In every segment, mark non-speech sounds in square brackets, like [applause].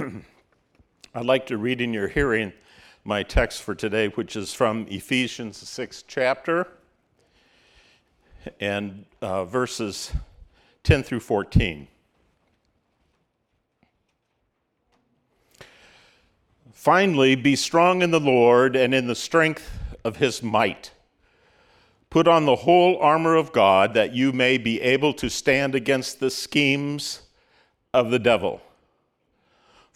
[clears throat] I'd like to read in your hearing my text for today, which is from Ephesians 6 chapter and uh, verses 10 through 14. Finally, be strong in the Lord and in the strength of his might. Put on the whole armor of God that you may be able to stand against the schemes of the devil.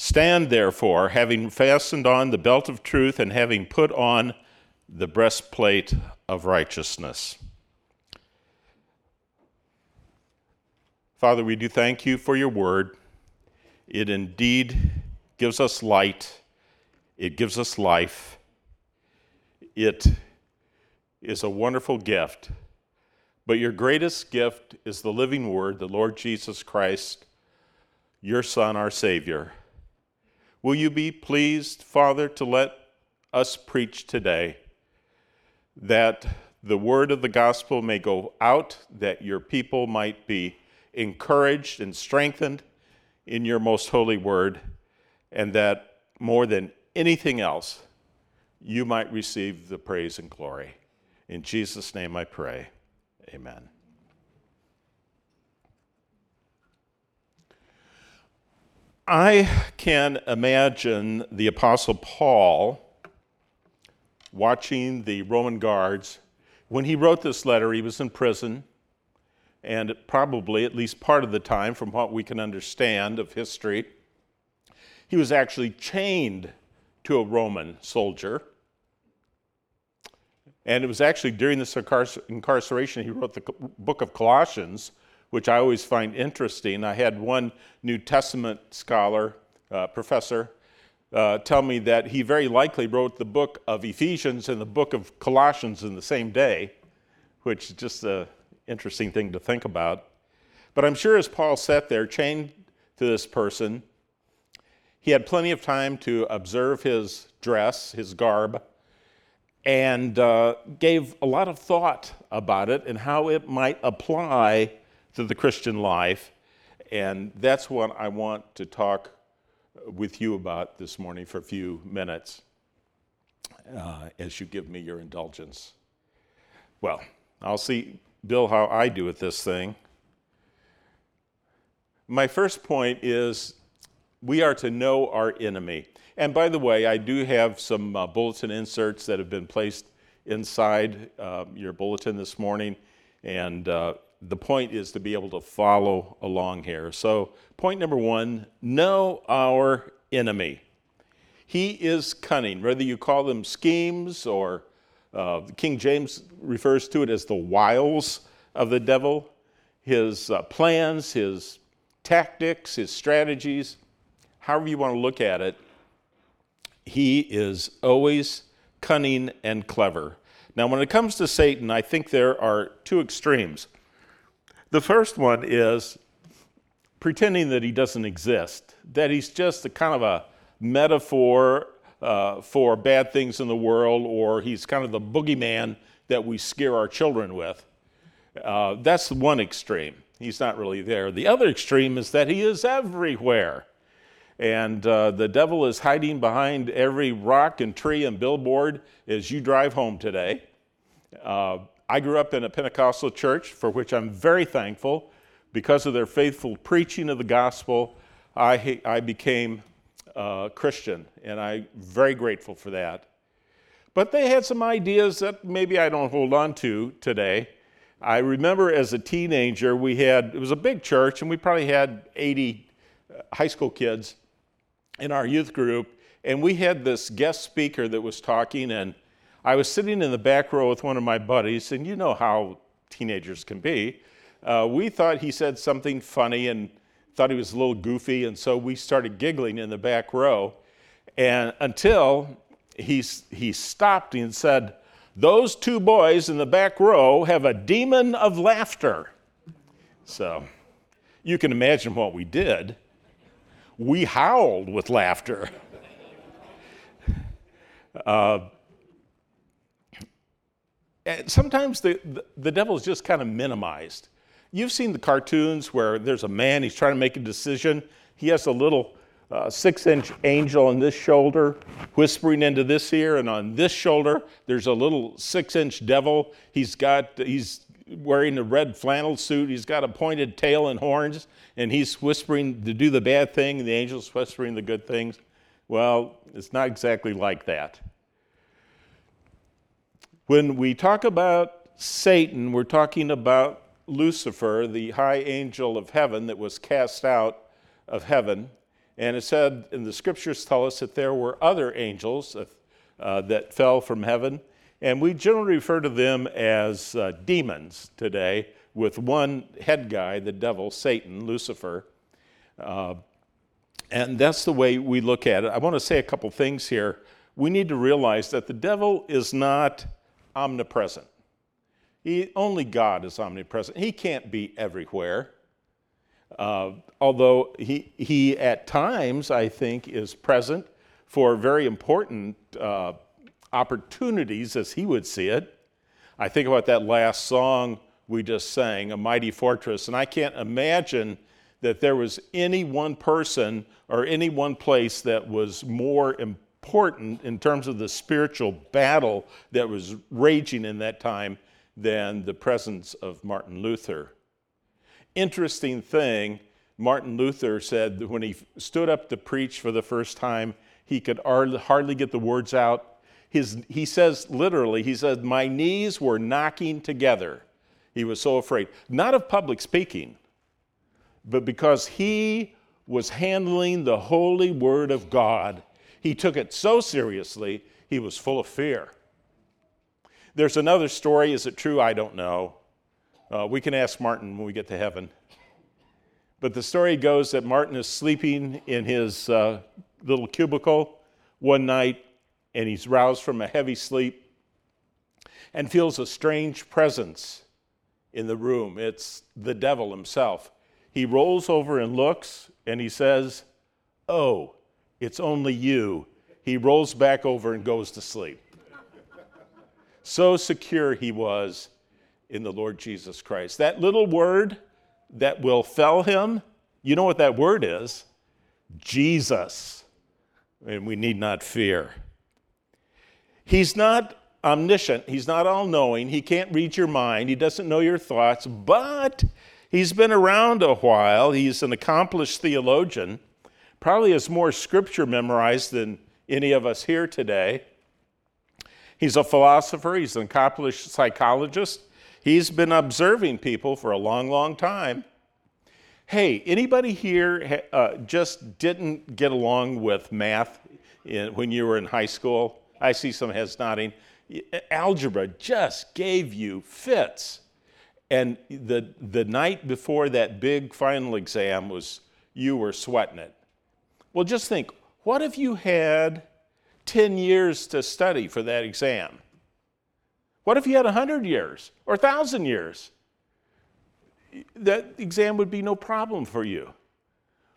Stand therefore, having fastened on the belt of truth and having put on the breastplate of righteousness. Father, we do thank you for your word. It indeed gives us light, it gives us life. It is a wonderful gift. But your greatest gift is the living word, the Lord Jesus Christ, your Son, our Savior. Will you be pleased, Father, to let us preach today that the word of the gospel may go out, that your people might be encouraged and strengthened in your most holy word, and that more than anything else, you might receive the praise and glory. In Jesus' name I pray. Amen. I can imagine the Apostle Paul watching the Roman guards. When he wrote this letter, he was in prison, and probably at least part of the time, from what we can understand of history, he was actually chained to a Roman soldier. And it was actually during this incarceration he wrote the book of Colossians, which I always find interesting. I had one New Testament scholar, uh, professor, uh, tell me that he very likely wrote the book of Ephesians and the book of Colossians in the same day, which is just an interesting thing to think about. But I'm sure as Paul sat there chained to this person, he had plenty of time to observe his dress, his garb, and uh, gave a lot of thought about it and how it might apply to the Christian life. And that's what I want to talk with you about this morning for a few minutes uh, as you give me your indulgence. Well, I'll see, Bill, how I do with this thing. My first point is we are to know our enemy. And by the way, I do have some uh, bulletin inserts that have been placed inside uh, your bulletin this morning. And uh, the point is to be able to follow along here. So, point number one know our enemy. He is cunning, whether you call them schemes or uh, King James refers to it as the wiles of the devil, his uh, plans, his tactics, his strategies, however you want to look at it. He is always cunning and clever. Now, when it comes to Satan, I think there are two extremes. The first one is pretending that he doesn't exist, that he's just a kind of a metaphor uh, for bad things in the world, or he's kind of the boogeyman that we scare our children with. Uh, that's one extreme. He's not really there. The other extreme is that he is everywhere. And uh, the devil is hiding behind every rock and tree and billboard as you drive home today. Uh, I grew up in a Pentecostal church for which I'm very thankful. Because of their faithful preaching of the gospel, I, I became a Christian, and I'm very grateful for that. But they had some ideas that maybe I don't hold on to today. I remember as a teenager, we had, it was a big church, and we probably had 80 uh, high school kids in our youth group, and we had this guest speaker that was talking, and I was sitting in the back row with one of my buddies, and you know how teenagers can be. Uh, we thought he said something funny and thought he was a little goofy, and so we started giggling in the back row. And until he, he stopped and said, Those two boys in the back row have a demon of laughter. So you can imagine what we did. We howled with laughter. [laughs] Uh, sometimes the, the, the devil is just kind of minimized. You've seen the cartoons where there's a man, he's trying to make a decision. He has a little uh, six inch angel on this shoulder whispering into this ear, and on this shoulder, there's a little six inch devil. He's got, he's wearing a red flannel suit, he's got a pointed tail and horns, and he's whispering to do the bad thing, and the angel's whispering the good things. Well, it's not exactly like that. When we talk about Satan, we're talking about Lucifer, the high angel of heaven that was cast out of heaven. And it said, and the scriptures tell us that there were other angels uh, that fell from heaven. And we generally refer to them as uh, demons today, with one head guy, the devil, Satan, Lucifer. Uh, and that's the way we look at it. I want to say a couple things here. We need to realize that the devil is not omnipresent. He, only God is omnipresent. He can't be everywhere. Uh, although he, he, at times, I think, is present for very important uh, opportunities as he would see it. I think about that last song we just sang, A Mighty Fortress, and I can't imagine that there was any one person or any one place that was more important in terms of the spiritual battle that was raging in that time than the presence of Martin Luther. Interesting thing, Martin Luther said that when he stood up to preach for the first time, he could hardly get the words out. His, he says literally, he said, My knees were knocking together. He was so afraid, not of public speaking, but because he was handling the holy word of God. He took it so seriously, he was full of fear. There's another story. Is it true? I don't know. Uh, we can ask Martin when we get to heaven. But the story goes that Martin is sleeping in his uh, little cubicle one night, and he's roused from a heavy sleep and feels a strange presence in the room. It's the devil himself. He rolls over and looks, and he says, Oh, it's only you. He rolls back over and goes to sleep. So secure he was in the Lord Jesus Christ. That little word that will fell him, you know what that word is? Jesus. And we need not fear. He's not omniscient, he's not all knowing, he can't read your mind, he doesn't know your thoughts, but he's been around a while. He's an accomplished theologian, probably has more scripture memorized than any of us here today. He's a philosopher, he's an accomplished psychologist. He's been observing people for a long, long time. Hey, anybody here uh, just didn't get along with math in, when you were in high school? I see some heads nodding. Algebra just gave you fits. And the, the night before that big final exam was you were sweating it. Well, just think what if you had 10 years to study for that exam? What if you had 100 years or 1,000 years? That exam would be no problem for you.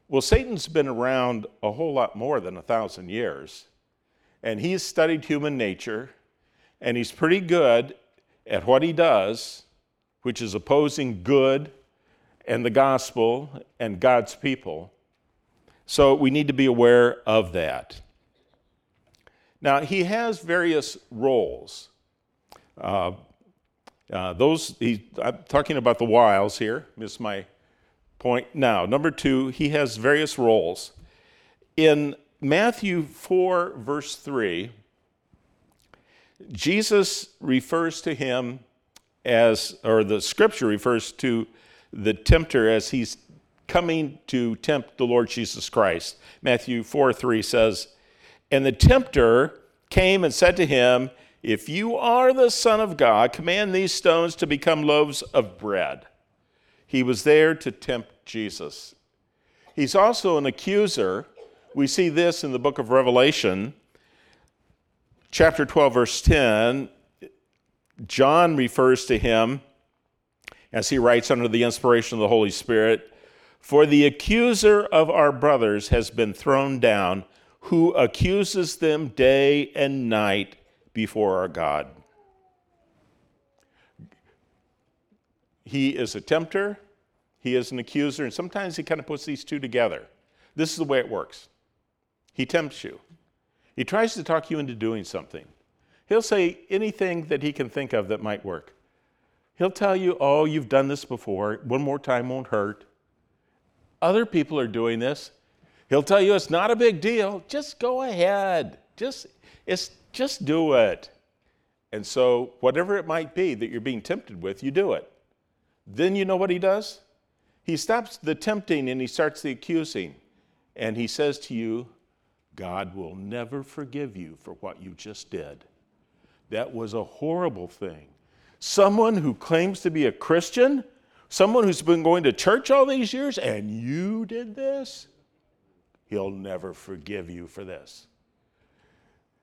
Well, Satan's been around a whole lot more than a 1,000 years, and he's studied human nature, and he's pretty good at what he does, which is opposing good and the gospel and God's people. So we need to be aware of that. Now, he has various roles. Uh, uh, those, he, I'm talking about the wiles here, Miss my point. Now, number two, he has various roles. In Matthew 4, verse 3, Jesus refers to him as, or the scripture refers to the tempter as he's coming to tempt the Lord Jesus Christ. Matthew 4 3 says, and the tempter came and said to him, If you are the Son of God, command these stones to become loaves of bread. He was there to tempt Jesus. He's also an accuser. We see this in the book of Revelation, chapter 12, verse 10. John refers to him as he writes under the inspiration of the Holy Spirit For the accuser of our brothers has been thrown down, who accuses them day and night before our God. He is a tempter, he is an accuser, and sometimes he kind of puts these two together. This is the way it works. He tempts you. He tries to talk you into doing something. He'll say anything that he can think of that might work. He'll tell you, oh, you've done this before. One more time won't hurt. Other people are doing this. He'll tell you it's not a big deal. Just go ahead. Just, it's, just do it. And so, whatever it might be that you're being tempted with, you do it. Then you know what he does? He stops the tempting and he starts the accusing. And he says to you, God will never forgive you for what you just did. That was a horrible thing. Someone who claims to be a Christian, someone who's been going to church all these years, and you did this, he'll never forgive you for this.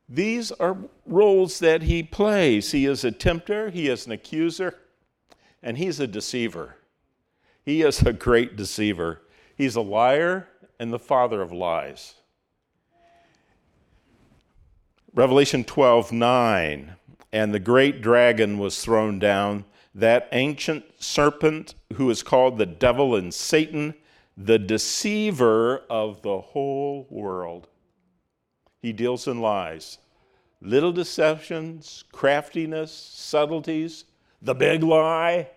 These are roles that he plays. He is a tempter, he is an accuser, and he's a deceiver. He is a great deceiver. He's a liar and the father of lies. Revelation 12 9. And the great dragon was thrown down, that ancient serpent who is called the devil and Satan, the deceiver of the whole world. He deals in lies, little deceptions, craftiness, subtleties, the big lie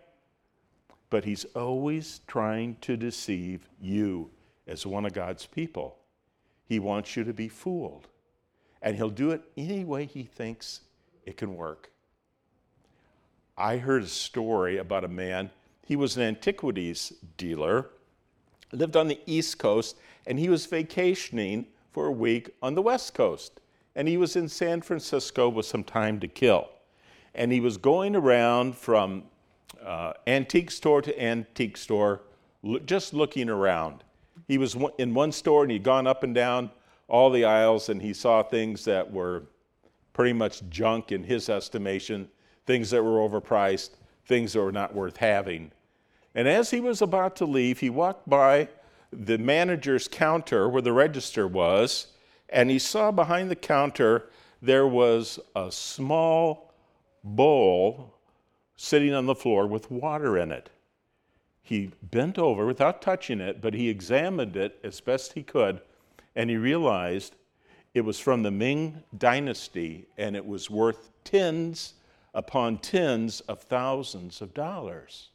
but he's always trying to deceive you as one of God's people. He wants you to be fooled, and he'll do it any way he thinks it can work. I heard a story about a man, he was an antiquities dealer, lived on the East Coast, and he was vacationing for a week on the West Coast. And he was in San Francisco with some time to kill. And he was going around from uh, antique store to antique store, just looking around. He was in one store and he'd gone up and down all the aisles and he saw things that were pretty much junk in his estimation, things that were overpriced, things that were not worth having. And as he was about to leave, he walked by the manager's counter where the register was, and he saw behind the counter there was a small bowl sitting on the floor with water in it. He bent over without touching it, but he examined it as best he could, and he realized it was from the Ming dynasty and it was worth tens upon tens of thousands of dollars.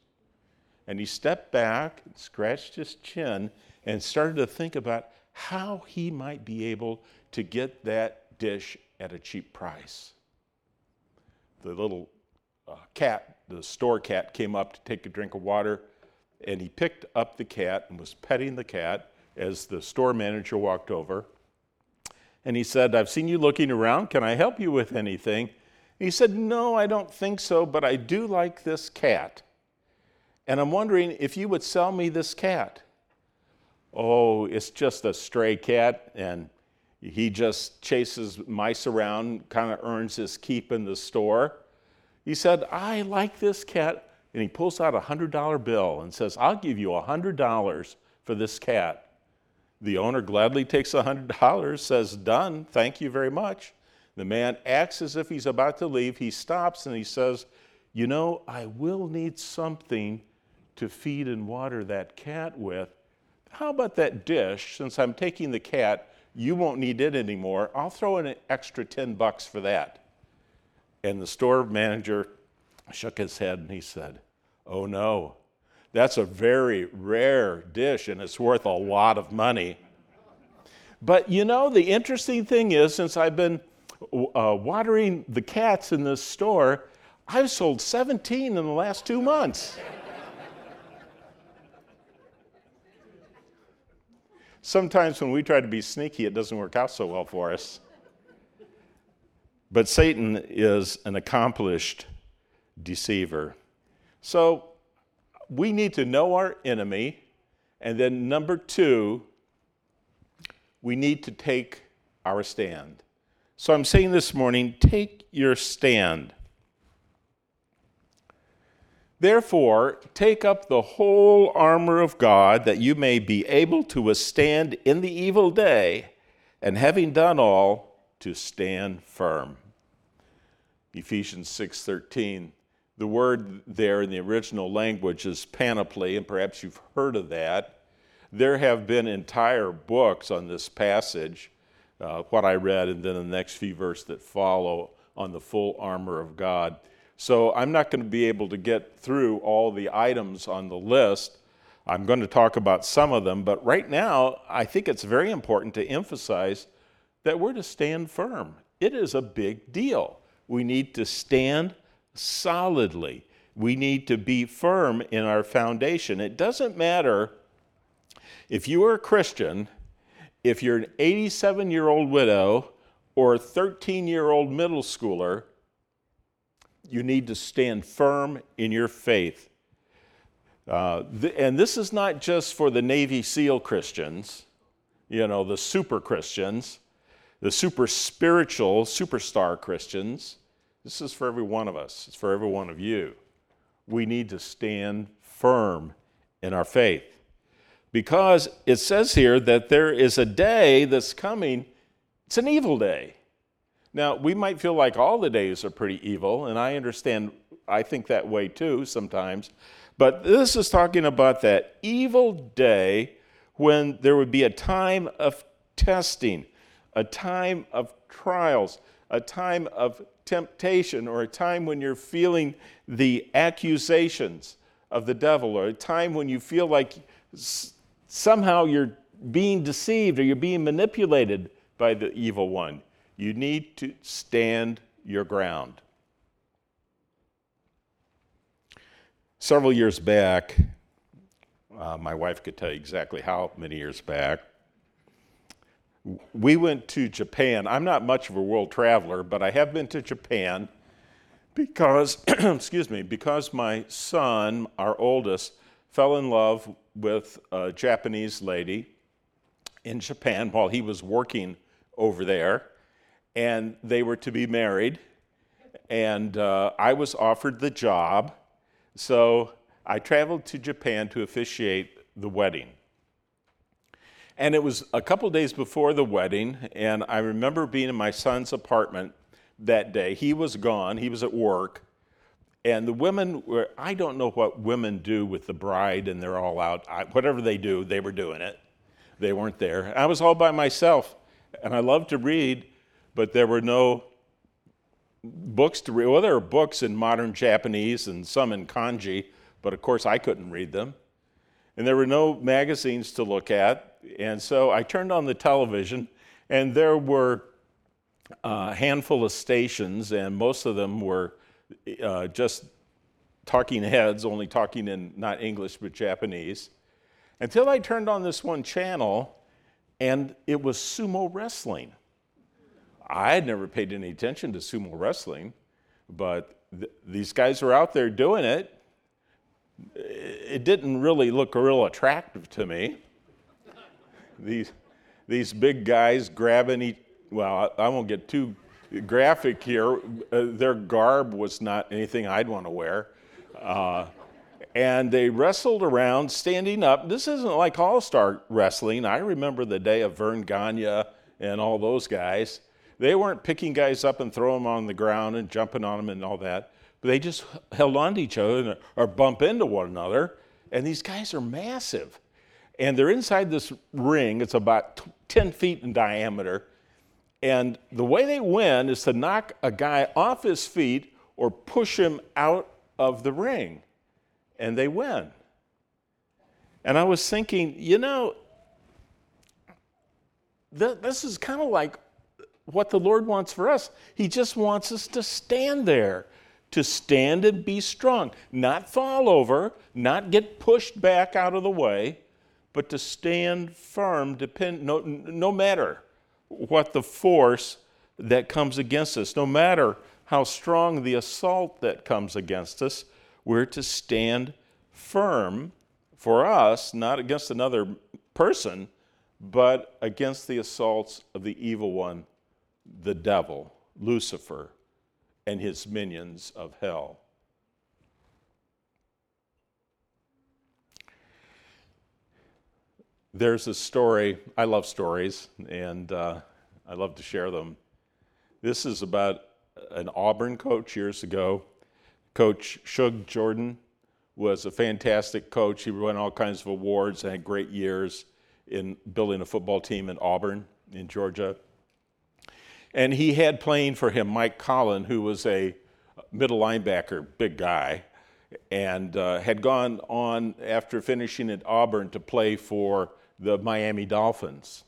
And he stepped back, scratched his chin, and started to think about how he might be able to get that dish at a cheap price. The little uh, cat the store cat came up to take a drink of water, and he picked up the cat and was petting the cat as the store manager walked over. And he said, I've seen you looking around. Can I help you with anything? He said, No, I don't think so, but I do like this cat. And I'm wondering if you would sell me this cat. Oh, it's just a stray cat, and he just chases mice around, kind of earns his keep in the store. He said, I like this cat. And he pulls out a $100 bill and says, I'll give you $100 for this cat. The owner gladly takes $100, says, Done, thank you very much. The man acts as if he's about to leave. He stops and he says, You know, I will need something to feed and water that cat with. How about that dish? Since I'm taking the cat, you won't need it anymore. I'll throw in an extra 10 bucks for that. And the store manager shook his head and he said, Oh no, that's a very rare dish and it's worth a lot of money. But you know, the interesting thing is, since I've been uh, watering the cats in this store, I've sold 17 in the last two months. Sometimes when we try to be sneaky, it doesn't work out so well for us. But Satan is an accomplished deceiver. So we need to know our enemy And then number two, we need to take our stand. So I'm saying this morning take your stand. Therefore, take up the whole armor of God that you may be able to withstand in the evil day, and having done all, to stand firm. Ephesians 6:13. The word there in the original language is panoply, and perhaps you've heard of that. There have been entire books on this passage uh, what I read, and then the next few verses that follow on the full armor of God. So I'm not going to be able to get through all the items on the list. I'm going to talk about some of them, but right now, I think it's very important to emphasize that we're to stand firm. It is a big deal. We need to stand solidly. We need to be firm in our foundation. It doesn't matter if you are a Christian if you're an 87 year old widow or a 13 year old middle schooler, you need to stand firm in your faith. Uh, th- and this is not just for the Navy SEAL Christians, you know, the super Christians, the super spiritual, superstar Christians. This is for every one of us, it's for every one of you. We need to stand firm in our faith because it says here that there is a day that's coming, it's an evil day. Now, we might feel like all the days are pretty evil, and I understand, I think that way too sometimes. But this is talking about that evil day when there would be a time of testing, a time of trials, a time of temptation, or a time when you're feeling the accusations of the devil, or a time when you feel like somehow you're being deceived or you're being manipulated by the evil one. You need to stand your ground. Several years back, uh, my wife could tell you exactly how many years back, we went to Japan. I'm not much of a world traveler, but I have been to Japan because, [clears throat] excuse me, because my son, our oldest, fell in love with a Japanese lady in Japan while he was working over there, and they were to be married. And uh, I was offered the job, so I traveled to Japan to officiate the wedding. And it was a couple days before the wedding, and I remember being in my son's apartment that day. He was gone, he was at work, and the women were, I don't know what women do with the bride, and they're all out. I, whatever they do, they were doing it. They weren't there. I was all by myself, and I loved to read, but there were no books to read. Well, there were books in modern Japanese and some in kanji, but of course I couldn't read them. And there were no magazines to look at. And so I turned on the television, and there were a handful of stations, and most of them were uh, just talking heads, only talking in not English but Japanese, until I turned on this one channel and it was sumo wrestling. I had never paid any attention to sumo wrestling, but th- these guys were out there doing it. It didn't really look real attractive to me. These, these big guys grabbing each, well, I, I won't get too graphic here. Uh, their garb was not anything I'd want to wear. Uh, and they wrestled around standing up. This isn't like all star wrestling. I remember the day of Verne Gagne and all those guys. They weren't picking guys up and throwing them on the ground and jumping on them and all that, but they just held on to each other or bump into one another. And these guys are massive. And they're inside this ring, it's about 10 feet in diameter and the way they win is to knock a guy off his feet or push him out of the ring. And they win. And I was thinking, you know, th- this is kind of like what the Lord wants for us. He just wants us to stand there, to stand and be strong, not fall over, not get pushed back out of the way, but to stand firm, depend, no, no matter what the force that comes against us. No matter how strong the assault that comes against us, we're to stand firm for us, not against another person, but against the assaults of the evil one, the devil, Lucifer, and his minions of hell. There's a story, I love stories, and uh, I love to share them. This is about an Auburn coach years ago. Coach Shug Jordan was a fantastic coach. He won all kinds of awards and had great years in building a football team in Auburn, in Georgia. And he had playing for him Mike Kolen, who was a middle linebacker, big guy, and uh, had gone on after finishing at Auburn to play for the Miami Dolphins.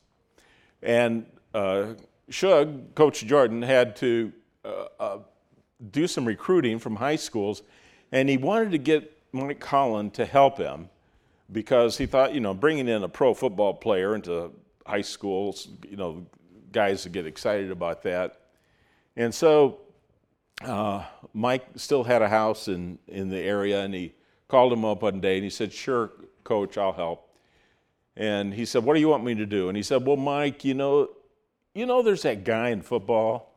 And uh, Shug, Coach Jordan, had to uh, uh, do some recruiting from high schools, and he wanted to get Mike Kolen to help him because he thought, you know, bringing in a pro football player into high schools, you know, guys would get excited about that. And so uh, Mike still had a house in, in the area, and he called him up one day and he said, Sure, coach, I'll help. And he said, What do you want me to do? And he said, Well, Mike, you know, you know there's that guy in football.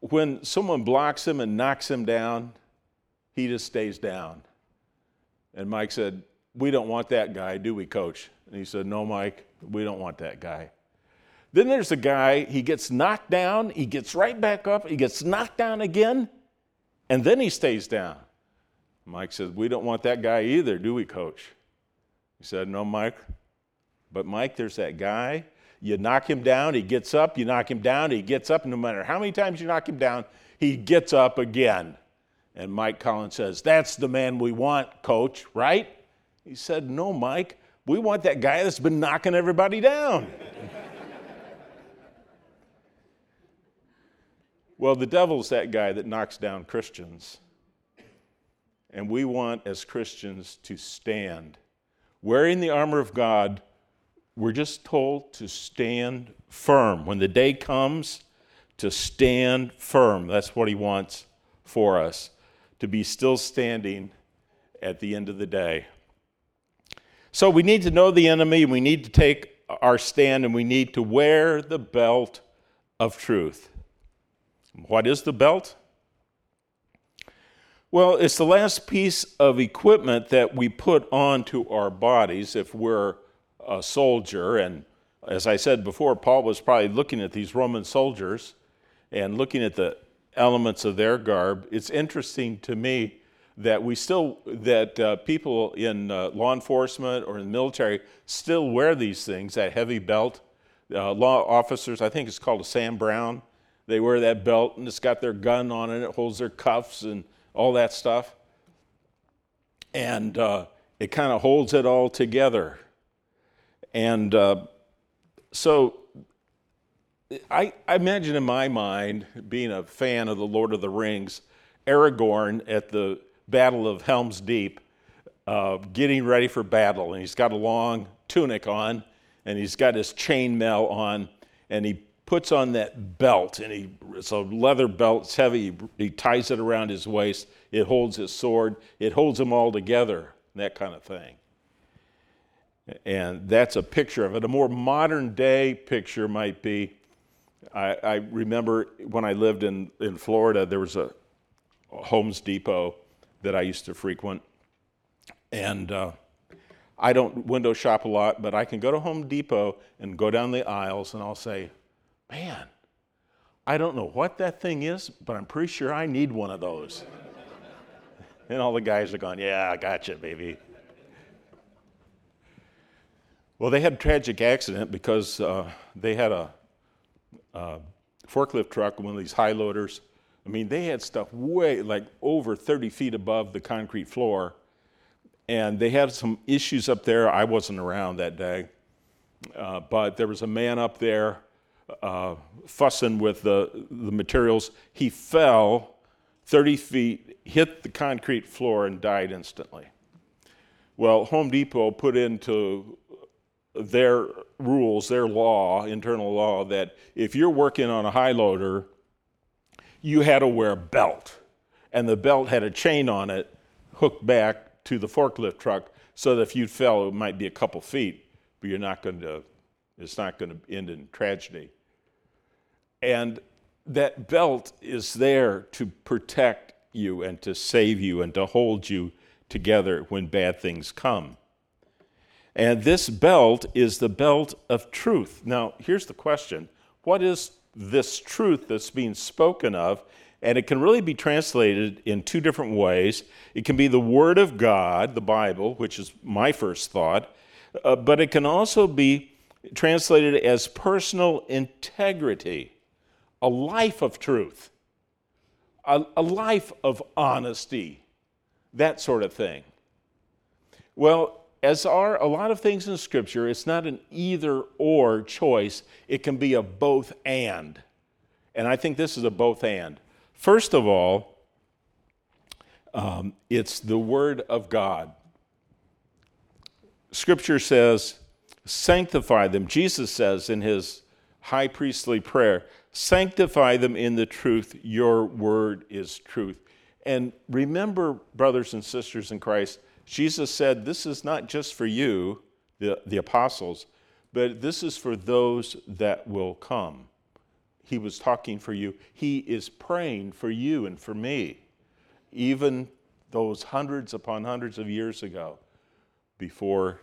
When someone blocks him and knocks him down, he just stays down. And Mike said, We don't want that guy, do we, coach? And he said, No, Mike, we don't want that guy. Then there's a guy, he gets knocked down, he gets right back up, he gets knocked down again, and then he stays down. Mike says, We don't want that guy either, do we, coach? He said, No, Mike. But, Mike, there's that guy. You knock him down, he gets up. You knock him down, he gets up. No matter how many times you knock him down, he gets up again. And Mike Collins says, That's the man we want, coach, right? He said, No, Mike. We want that guy that's been knocking everybody down. [laughs] well, the devil's that guy that knocks down Christians. And we want, as Christians, to stand wearing the armor of God, we're just told to stand firm. When the day comes, to stand firm. That's what he wants for us, to be still standing at the end of the day. So we need to know the enemy, we need to take our stand, and we need to wear the belt of truth. What is the belt? Well, it's the last piece of equipment that we put onto our bodies if we're a soldier. And as I said before, Paul was probably looking at these Roman soldiers and looking at the elements of their garb. It's interesting to me that we still that uh, people in uh, law enforcement or in the military still wear these things that heavy belt uh, law officers i think it's called a Sam Browne they wear that belt and it's got their gun on it it holds their cuffs and all that stuff. And uh, it kind of holds it all together. And uh, so I, I, imagine in my mind, being a fan of The Lord of the Rings, Aragorn at the Battle of Helm's Deep, uh, getting ready for battle. And he's got a long tunic on, and he's got his chainmail on, and he puts on that belt, and he, it's a leather belt, it's heavy. He, he ties it around his waist. It holds his sword. It holds them all together, that kind of thing. And that's a picture of it. A more modern day picture might be I, I remember when I lived in, in Florida, there was a, a Homes Depot that I used to frequent. And uh, I don't window shop a lot, but I can go to Home Depot and go down the aisles and I'll say, man, I don't know what that thing is, but I'm pretty sure I need one of those. [laughs] and all the guys are going, yeah, I gotcha, baby. Well, they had a tragic accident because uh, they had a, a, forklift truck, one of these high loaders. I mean, they had stuff way like over 30 feet above the concrete floor. And they had some issues up there. I wasn't around that day. Uh, but there was a man up there uh, fussing with the, the materials. He fell 30 feet, hit the concrete floor, and died instantly. Well, Home Depot put into their rules, their law, internal law, that if you're working on a high loader, you had to wear a belt. And the belt had a chain on it hooked back to the forklift truck so that if you fell, it might be a couple feet, but you're not going to, it's not going to end in tragedy. And that belt is there to protect you and to save you and to hold you together when bad things come. And this belt is the belt of truth. Now, here's the question What is this truth that's being spoken of? And it can really be translated in two different ways. It can be the Word of God, the Bible, which is my first thought, uh, but it can also be translated as personal integrity, a life of truth, a, a life of honesty, that sort of thing. Well, as are a lot of things in Scripture, it's not an either or choice, it can be a both and. And I think this is a both and. First of all, um, it's the Word of God. Scripture says, sanctify them. Jesus says in his high priestly prayer, sanctify them in the truth. Your word is truth. And remember, brothers and sisters in Christ, Jesus said, This is not just for you, the, the apostles, but this is for those that will come. He was talking for you. He is praying for you and for me, even those hundreds upon hundreds of years ago before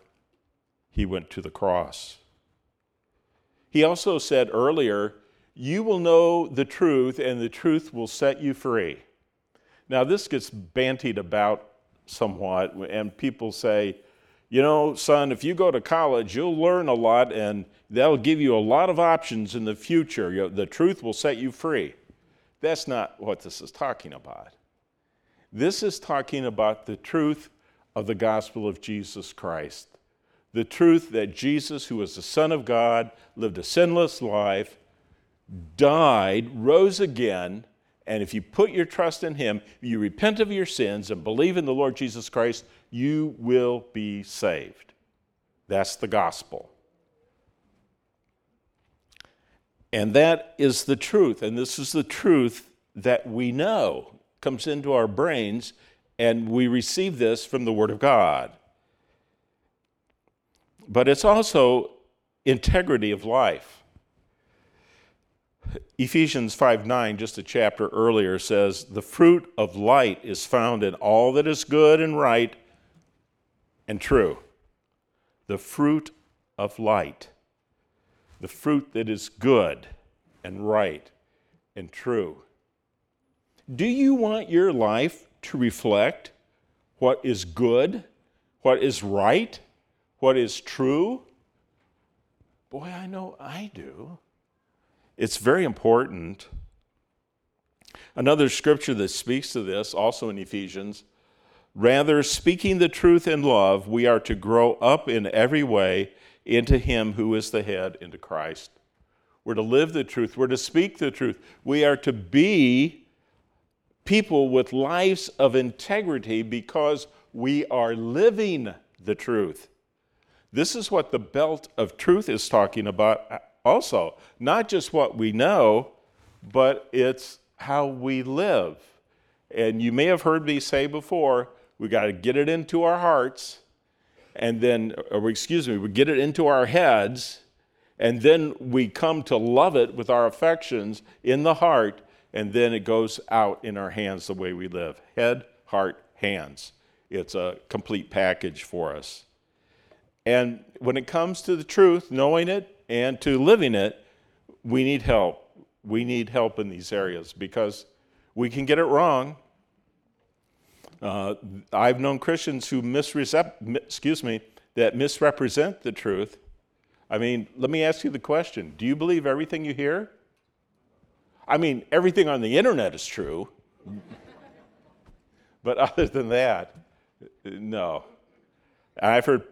he went to the cross. He also said earlier, You will know the truth, and the truth will set you free. Now, this gets bantied about somewhat, and people say, you know, son, if you go to college, you'll learn a lot and that'll give you a lot of options in the future. The truth will set you free. That's not what this is talking about. This is talking about the truth of the gospel of Jesus Christ. The truth that Jesus, who was the Son of God, lived a sinless life, died, rose again, and if you put your trust in Him, you repent of your sins and believe in the Lord Jesus Christ, you will be saved. That's the gospel. And that is the truth. And this is the truth that we know comes into our brains, and we receive this from the Word of God. But it's also integrity of life. Ephesians 5 9, just a chapter earlier, says, The fruit of light is found in all that is good and right and true. The fruit of light. The fruit that is good and right and true. Do you want your life to reflect what is good, what is right, what is true? Boy, I know I do. It's very important. Another scripture that speaks to this, also in Ephesians, rather, speaking the truth in love, we are to grow up in every way into Him who is the head, into Christ. We're to live the truth, we're to speak the truth, we are to be people with lives of integrity because we are living the truth. This is what the belt of truth is talking about also. Not just what we know, but it's how we live. And you may have heard me say before, we got to get it into our hearts, and then, or excuse me, we get it into our heads, and then we come to love it with our affections in the heart, and then it goes out in our hands the way we live head, heart, hands. It's a complete package for us. And when it comes to the truth, knowing it, and to living it, we need help. We need help in these areas because we can get it wrong. Uh, I've known Christians who misrep- excuse me, that misrepresent the truth. I mean, let me ask you the question Do you believe everything you hear? I mean, everything on the internet is true. [laughs] but other than that, no. I've heard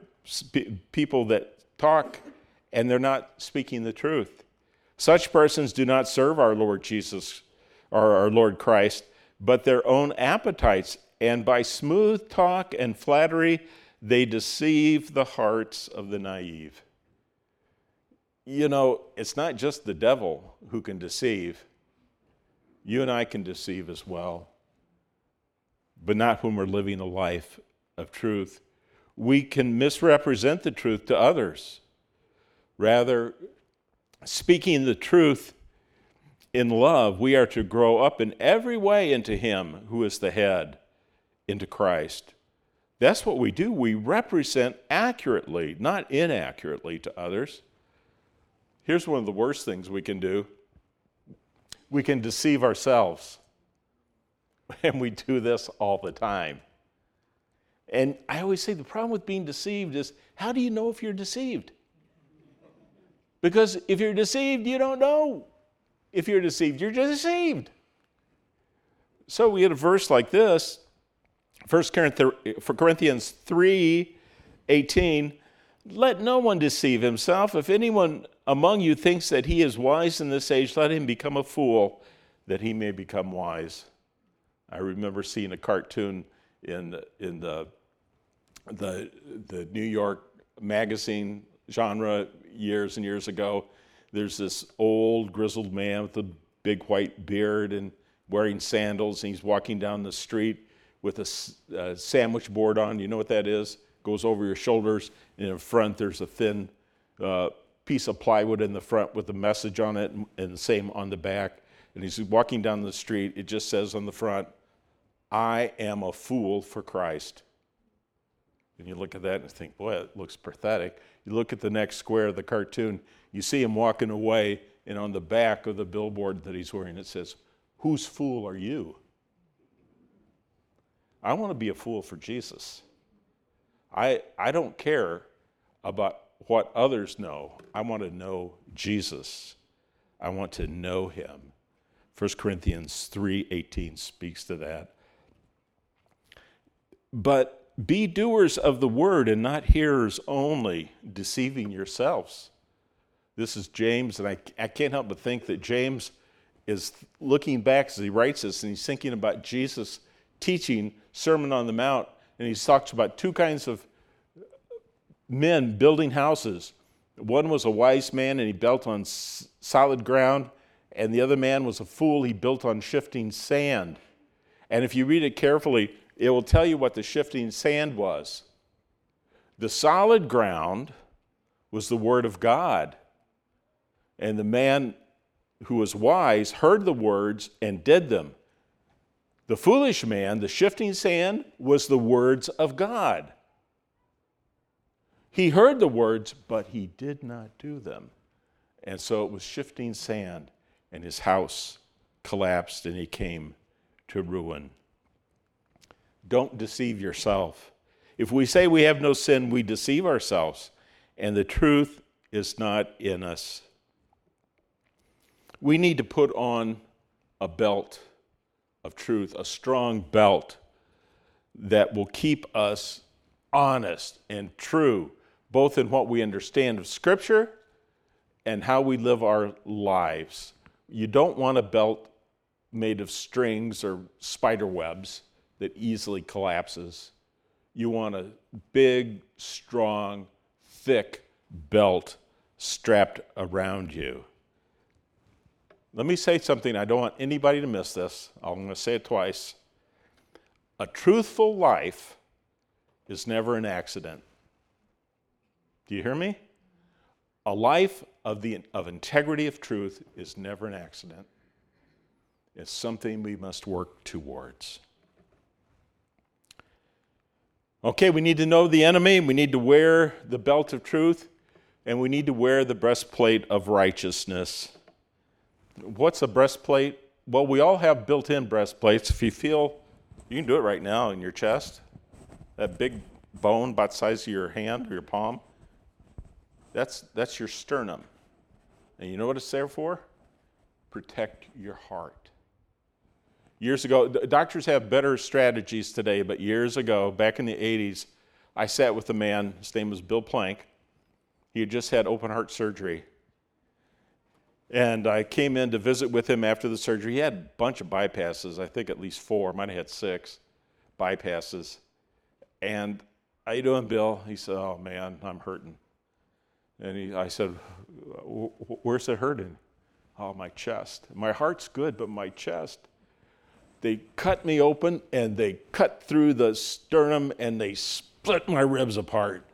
people that talk and they're not speaking the truth. Such persons do not serve our Lord Jesus or our Lord Christ, but their own appetites, and by smooth talk and flattery, they deceive the hearts of the naive. You know, it's not just the devil who can deceive, you and I can deceive as well, but not when we're living a life of truth, we can misrepresent the truth to others. Rather, speaking the truth in love, we are to grow up in every way into Him who is the head, into Christ. That's what we do. We represent accurately, not inaccurately to others. Here's one of the worst things we can do we can deceive ourselves. [laughs] And we do this all the time. And I always say the problem with being deceived is how do you know if you're deceived? Because if you're deceived, you don't know. If you're deceived, you're deceived. So we get a verse like this 1 Corinthians 3 18. Let no one deceive himself. If anyone among you thinks that he is wise in this age, let him become a fool that he may become wise. I remember seeing a cartoon in, in the, the, the New York magazine genre years and years ago. There's this old grizzled man with a big white beard and wearing sandals, and he's walking down the street with a, sandwich board on. You know what that is? Goes over your shoulders, and in front there's a thin uh, piece of plywood in the front with a message on it, and the same on the back. And he's walking down the street. It just says on the front, I am a fool for Christ. And you look at that and think, boy, it looks pathetic. You look at the next square of the cartoon, you see him walking away, and on the back of the billboard that he's wearing, it says, Whose fool are you? I want to be a fool for Jesus. I, I don't care about what others know. I want to know Jesus. I want to know him. 1 Corinthians 3:18 speaks to that. But be doers of the word and not hearers only, deceiving yourselves. This is James, and I, I can't help but think that James is looking back as he writes this, and he's thinking about Jesus teaching Sermon on the Mount, and he talks about two kinds of men building houses. One was a wise man, and he built on solid ground, and the other man was a fool, he built on shifting sand. And if you read it carefully, it will tell you what the shifting sand was. The solid ground was the Word of God. And the man who was wise heard the words and did them. The foolish man, the shifting sand, was the words of God. He heard the words, but he did not do them. And so it was shifting sand, and his house collapsed and he came to ruin. Don't deceive yourself. If we say we have no sin, we deceive ourselves, and the truth is not in us. We need to put on a belt of truth, a strong belt that will keep us honest and true, both in what we understand of Scripture and how we live our lives. You don't want a belt made of strings or spider webs that easily collapses. You want a big, strong, thick belt strapped around you. Let me say something. I don't want anybody to miss this. I'm going to say it twice. A truthful life is never an accident. Do you hear me? A life of, the, of integrity of truth is never an accident. It's something we must work towards. Okay, we need to know the enemy, we need to wear the belt of truth, and we need to wear the breastplate of righteousness. What's a breastplate? Well, we all have built in breastplates. If you feel, you can do it right now in your chest, that big bone about the size of your hand or your palm, that's, that's your sternum. And you know what it's there for? Protect your heart. Years ago, doctors have better strategies today, but years ago, back in the 80s, I sat with a man, his name was Bill Plank. He had just had open heart surgery. And I came in to visit with him after the surgery. He had a bunch of bypasses, I think at least four, might have had six bypasses. And how you doing, Bill? He said, Oh man, I'm hurting. And he, I said, Where's it hurting? Oh, my chest. My heart's good, but my chest they cut me open and they cut through the sternum and they split my ribs apart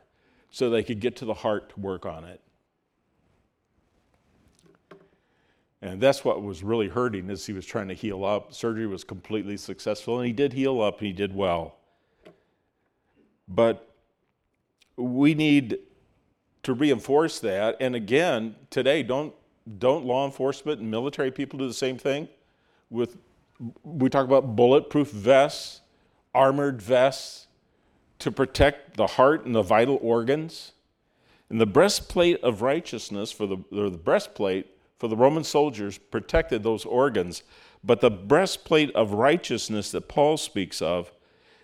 so they could get to the heart to work on it. And that's what was really hurting as he was trying to heal up. Surgery was completely successful and he did heal up and he did well. But we need to reinforce that. And again, today, don't don't law enforcement and military people do the same thing? With we talk about bulletproof vests, armored vests to protect the heart and the vital organs. And the breastplate of righteousness for the, or the breastplate for the Roman soldiers protected those organs. But the breastplate of righteousness that Paul speaks of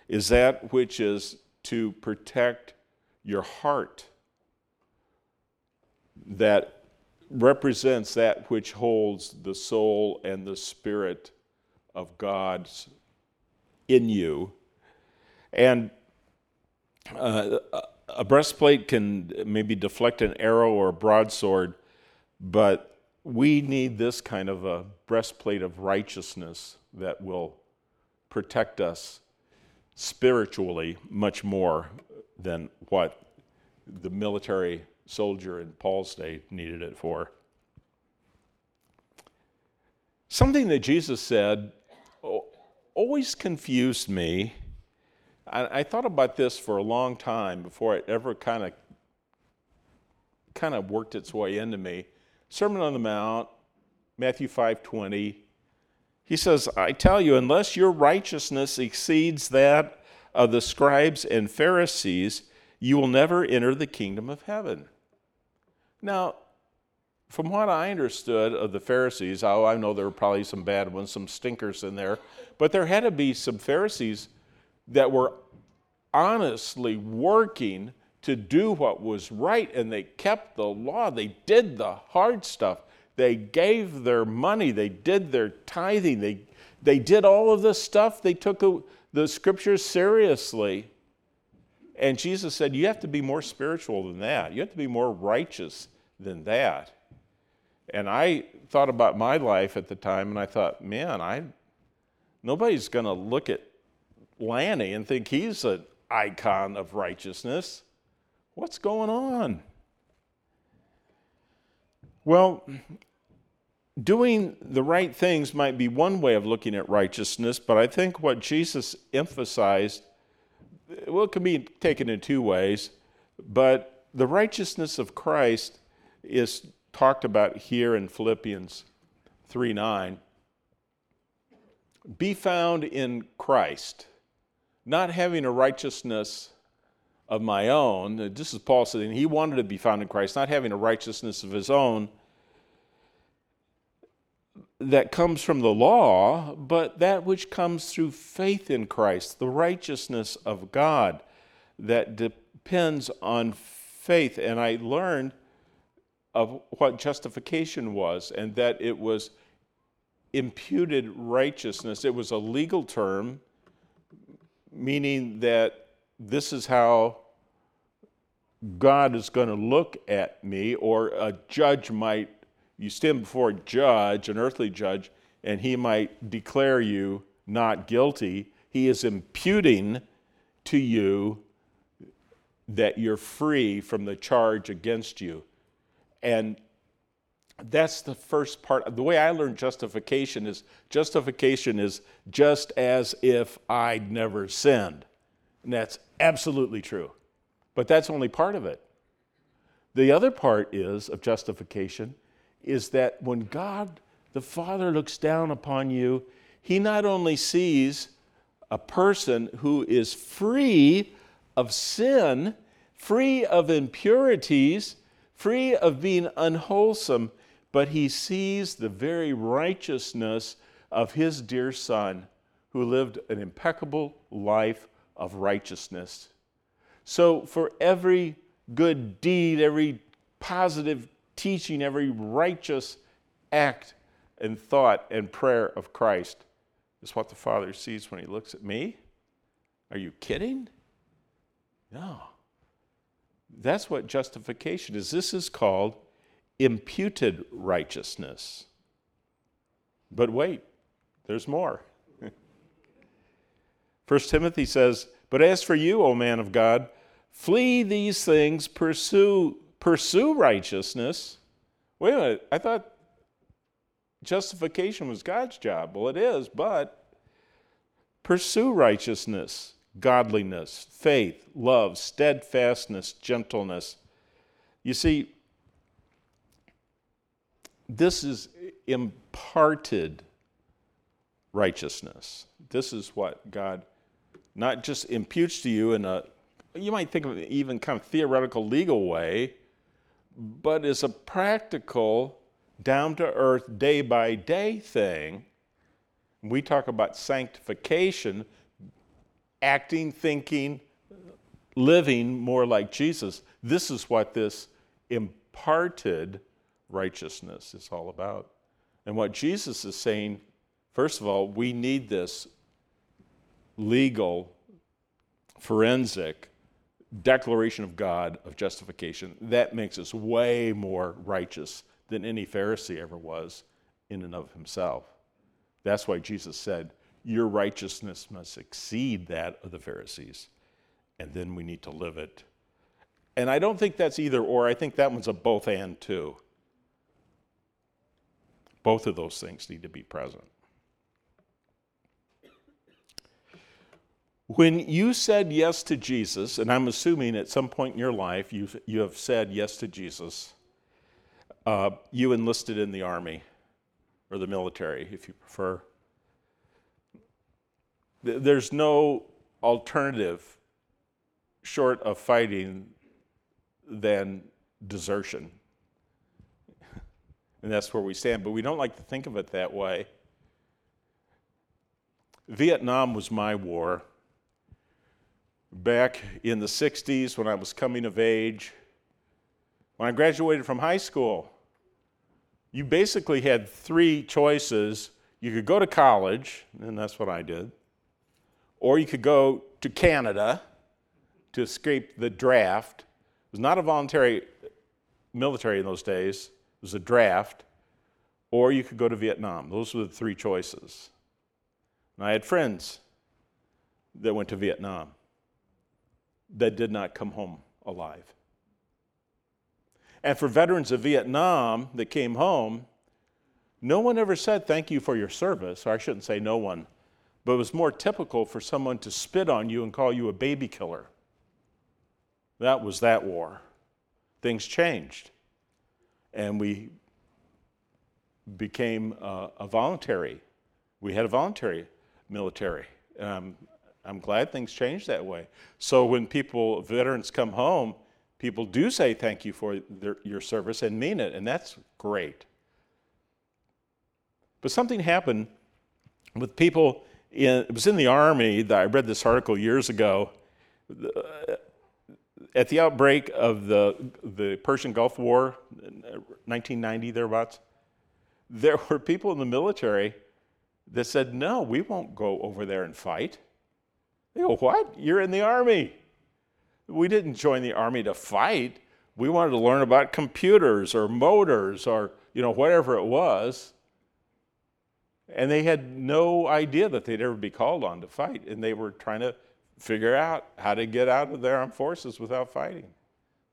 is that which is to protect your heart, that represents that which holds the soul and the spirit of God's in you. And uh, a breastplate can maybe deflect an arrow or a broadsword, but we need this kind of a breastplate of righteousness that will protect us spiritually much more than what the military soldier in Paul's day needed it for. Something that Jesus said always confused me. I, I thought about this for a long time before it ever kind of kind of worked its way into me. Sermon on the Mount, Matthew 5:20. He says, "I tell you, unless your righteousness exceeds that of the scribes and Pharisees, you will never enter the kingdom of heaven." Now, from what I understood of the Pharisees, oh, I know there were probably some bad ones, some stinkers in there, but there had to be some Pharisees that were honestly working to do what was right and they kept the law. They did the hard stuff. They gave their money. They did their tithing. They, they did all of this stuff. They took the, the scriptures seriously. And Jesus said, You have to be more spiritual than that. You have to be more righteous than that. And I thought about my life at the time, and I thought, man, I nobody's going to look at Lanny and think he's an icon of righteousness. What's going on? Well, doing the right things might be one way of looking at righteousness, but I think what Jesus emphasized well, it can be taken in two ways, but the righteousness of Christ is talked about here in Philippians 3 9. Be found in Christ, not having a righteousness of my own. Uh, this is Paul saying he wanted to be found in Christ, not having a righteousness of his own that comes from the law, but that which comes through faith in Christ, the righteousness of God that depends on faith. And I learned of what justification was, and that it was imputed righteousness. It was a legal term, meaning that this is how God is going to look at me, or a judge might you stand before a judge, an earthly judge, and he might declare you not guilty. He is imputing to you that you're free from the charge against you. And that's the first part. The way I learned justification is justification is just as if I'd never sinned. And that's absolutely true. But that's only part of it. The other part is of justification is that when God the Father looks down upon you, he not only sees a person who is free of sin, free of impurities, free of being unwholesome, but he sees the very righteousness of his dear Son who lived an impeccable life of righteousness. So, for every good deed, every positive teaching every righteous act and thought and prayer of Christ is what the Father sees when He looks at me? Are you kidding? No. That's what justification is. This is called imputed righteousness. But wait, there's more. [laughs] 1 Timothy says, But as for you, O man of God, flee these things, pursue, pursue righteousness. Wait a minute, I thought justification was God's job. Well, it is, but pursue righteousness, godliness, faith, love, steadfastness, gentleness. You see, this is imparted righteousness. This is what God not just imputes to you in a, you might think of it even kind of theoretical legal way, but is a practical, down to earth, day by day thing. We talk about sanctification, acting, thinking, living more like Jesus. This is what this imparted righteousness is all about. And what Jesus is saying, first of all, we need this legal, forensic declaration of God of justification. That makes us way more righteous than any Pharisee ever was in and of himself. That's why Jesus said, Your righteousness must exceed that of the Pharisees. And then we need to live it. And I don't think that's either or. I think that one's a both and too. Both of those things need to be present. When you said yes to Jesus, and I'm assuming at some point in your life you've, you have said yes to Jesus, uh, you enlisted in the army or the military, if you prefer. There's no alternative short of fighting than desertion. [laughs] And that's where we stand. But we don't like to think of it that way. Vietnam was my war back in the 60s when I was coming of age. When I graduated from high school, you basically had three choices. You could go to college, and that's what I did, or you could go to Canada to escape the draft. It was not a voluntary military in those days, it was a draft, or you could go to Vietnam. Those were the three choices. And I had friends that went to Vietnam that did not come home alive. And for veterans of Vietnam that came home, no one ever said thank you for your service, or I shouldn't say no one, but it was more typical for someone to spit on you and call you a baby killer. That was that war. Things changed. And we became uh, a voluntary, we had a voluntary military. Um, I'm glad things changed that way. So when people, veterans come home, people do say thank you for their, your service and mean it, and that's great. But something happened with people in, it was in the army that I read this article years ago. At the outbreak of the, the Persian Gulf War, 1990 thereabouts, there [laughs] were people in the military that said, No, we won't go over there and fight. They go, What? You're in the army. We didn't join the army to fight. We wanted to learn about computers or motors or, you know, whatever it was. And they had no idea that they'd ever be called on to fight. And they were trying to figure out how to get out of their armed forces without fighting.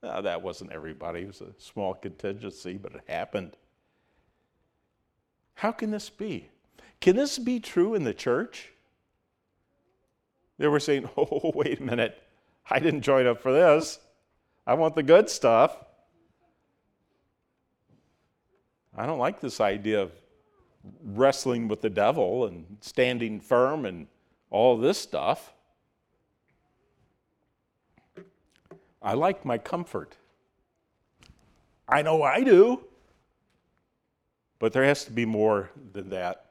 Now, that wasn't everybody, it was a small contingency, but it happened. How can this be? Can this be true in the church? They were saying, [laughs] oh, wait a minute. I didn't join up for this. I want the good stuff. I don't like this idea of wrestling with the devil and standing firm and all this stuff. I like my comfort. I know I do. But there has to be more than that.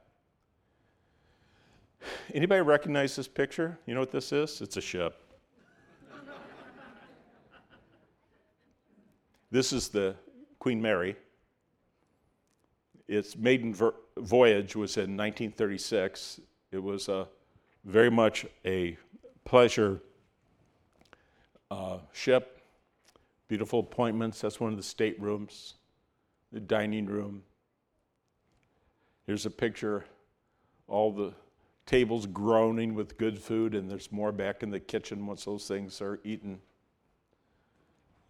Anybody recognize this picture? You know what this is? It's a ship. this is the Queen Mary. Its maiden voyage was in 1936. It was a, very much a pleasure uh, ship. Beautiful appointments. That's one of the staterooms, the dining room. Here's a picture, all the tables groaning with good food, and there's more back in the kitchen once those things are eaten.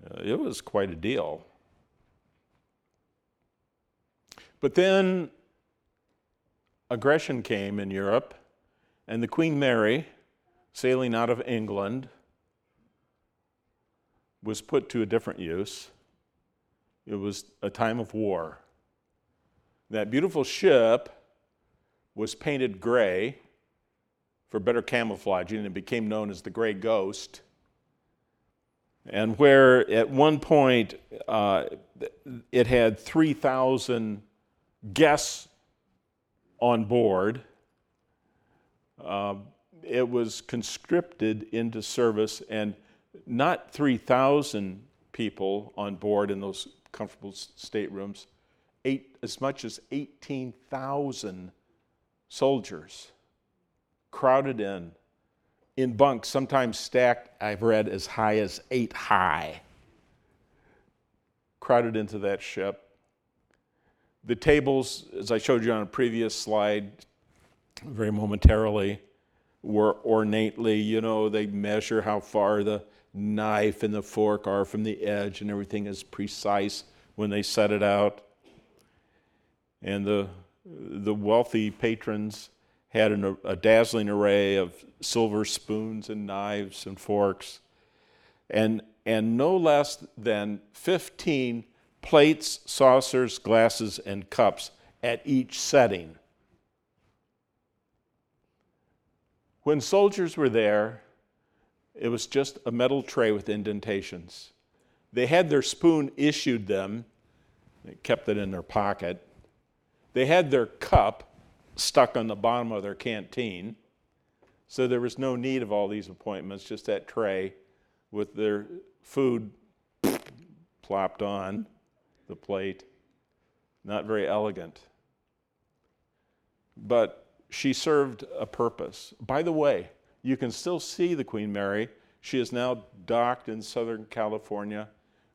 Uh, it was quite a deal. But then aggression came in Europe, and the Queen Mary, sailing out of England, was put to a different use. It was a time of war. That beautiful ship was painted gray for better camouflaging and became known as the Gray Ghost. And where at one point uh, it had 3,000 guests on board, uh, it was conscripted into service, and not 3,000 people on board in those comfortable staterooms, eight, as much as 18,000 soldiers crowded in, in bunks, sometimes stacked, I've read, as high as eight high, crowded into that ship. The tables, as I showed you on a previous slide, very momentarily, were ornately, you know, they measure how far the knife and the fork are from the edge, and everything is precise when they set it out. And the, the wealthy patrons had an, a dazzling array of silver spoons and knives and forks, and, and no less than 15 plates, saucers, glasses, and cups at each setting. When soldiers were there, it was just a metal tray with indentations. They had their spoon issued them, they kept it in their pocket. They had their cup stuck on the bottom of their canteen, so there was no need of all these appointments, just that tray with their food plopped on the plate. Not very elegant. But she served a purpose. By the way, you can still see the Queen Mary. She is now docked in Southern California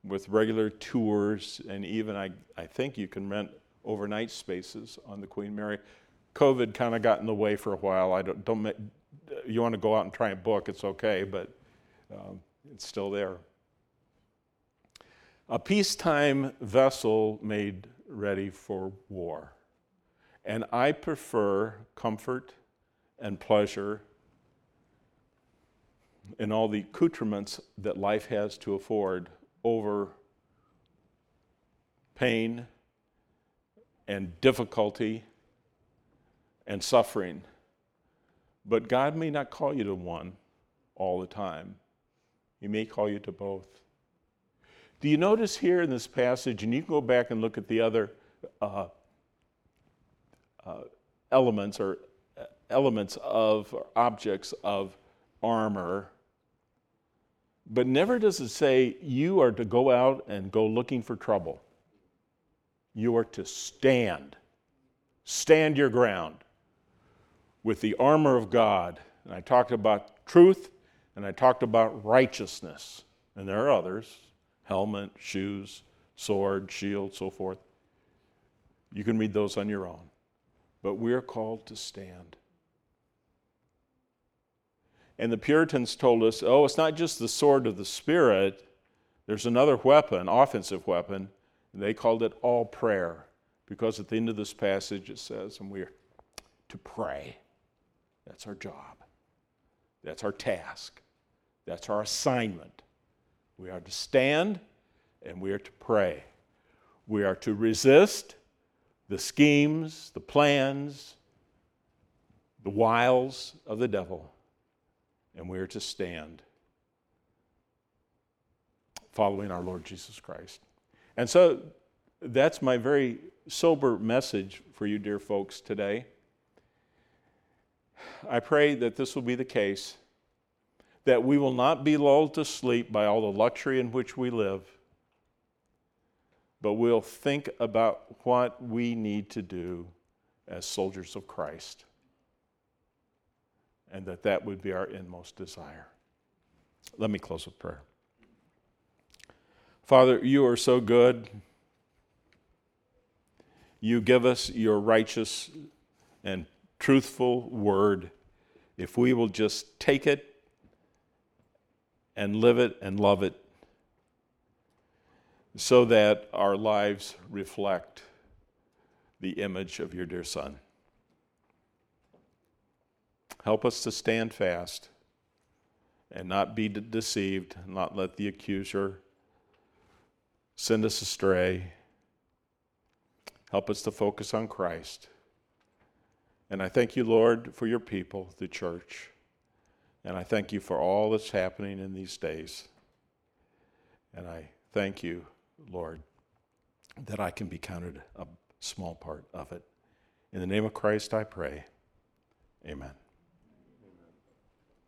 with regular tours, and even I, I think you can rent overnight spaces on the Queen Mary. COVID kind of got in the way for a while. I don't, don't you want to go out and try and book, it's okay, but um, it's still there a peacetime vessel made ready for war. And I prefer comfort and pleasure and all the accoutrements that life has to afford over pain and difficulty and suffering. But God may not call you to one all the time, He may call you to both. Do you notice here in this passage, and you can go back and look at the other uh, uh, elements or uh, elements of or objects of armor, but never does it say you are to go out and go looking for trouble. You are to stand, stand your ground with the armor of God. And I talked about truth and I talked about righteousness, and there are others helmet, shoes, sword, shield, so forth. You can read those on your own. But we're called to stand. And the Puritans told us oh, it's not just the sword of the Spirit, there's another weapon, offensive weapon. They called it all prayer. Because at the end of this passage it says, and we're to pray. That's our job. That's our task. That's our assignment. We are to stand and we are to pray. We are to resist the schemes, the plans, the wiles of the devil, and we are to stand following our Lord Jesus Christ. And so that's my very sober message for you, dear folks, today. I pray that this will be the case that we will not be lulled to sleep by all the luxury in which we live, but we'll think about what we need to do as soldiers of Christ, and that that would be our inmost desire. Let me close with prayer. Father, you are so good. You give us your righteous and truthful word, if we will just take it and live it and love it, so that our lives reflect the image of your dear Son. Help us to stand fast and not be de- deceived, not let the accuser send us astray. Help us to focus on Christ. And I thank you, Lord, for your people, the church. And I thank you for all that's happening in these days. And I thank you, Lord, that I can be counted a small part of it. In the name of Christ, I pray. Amen.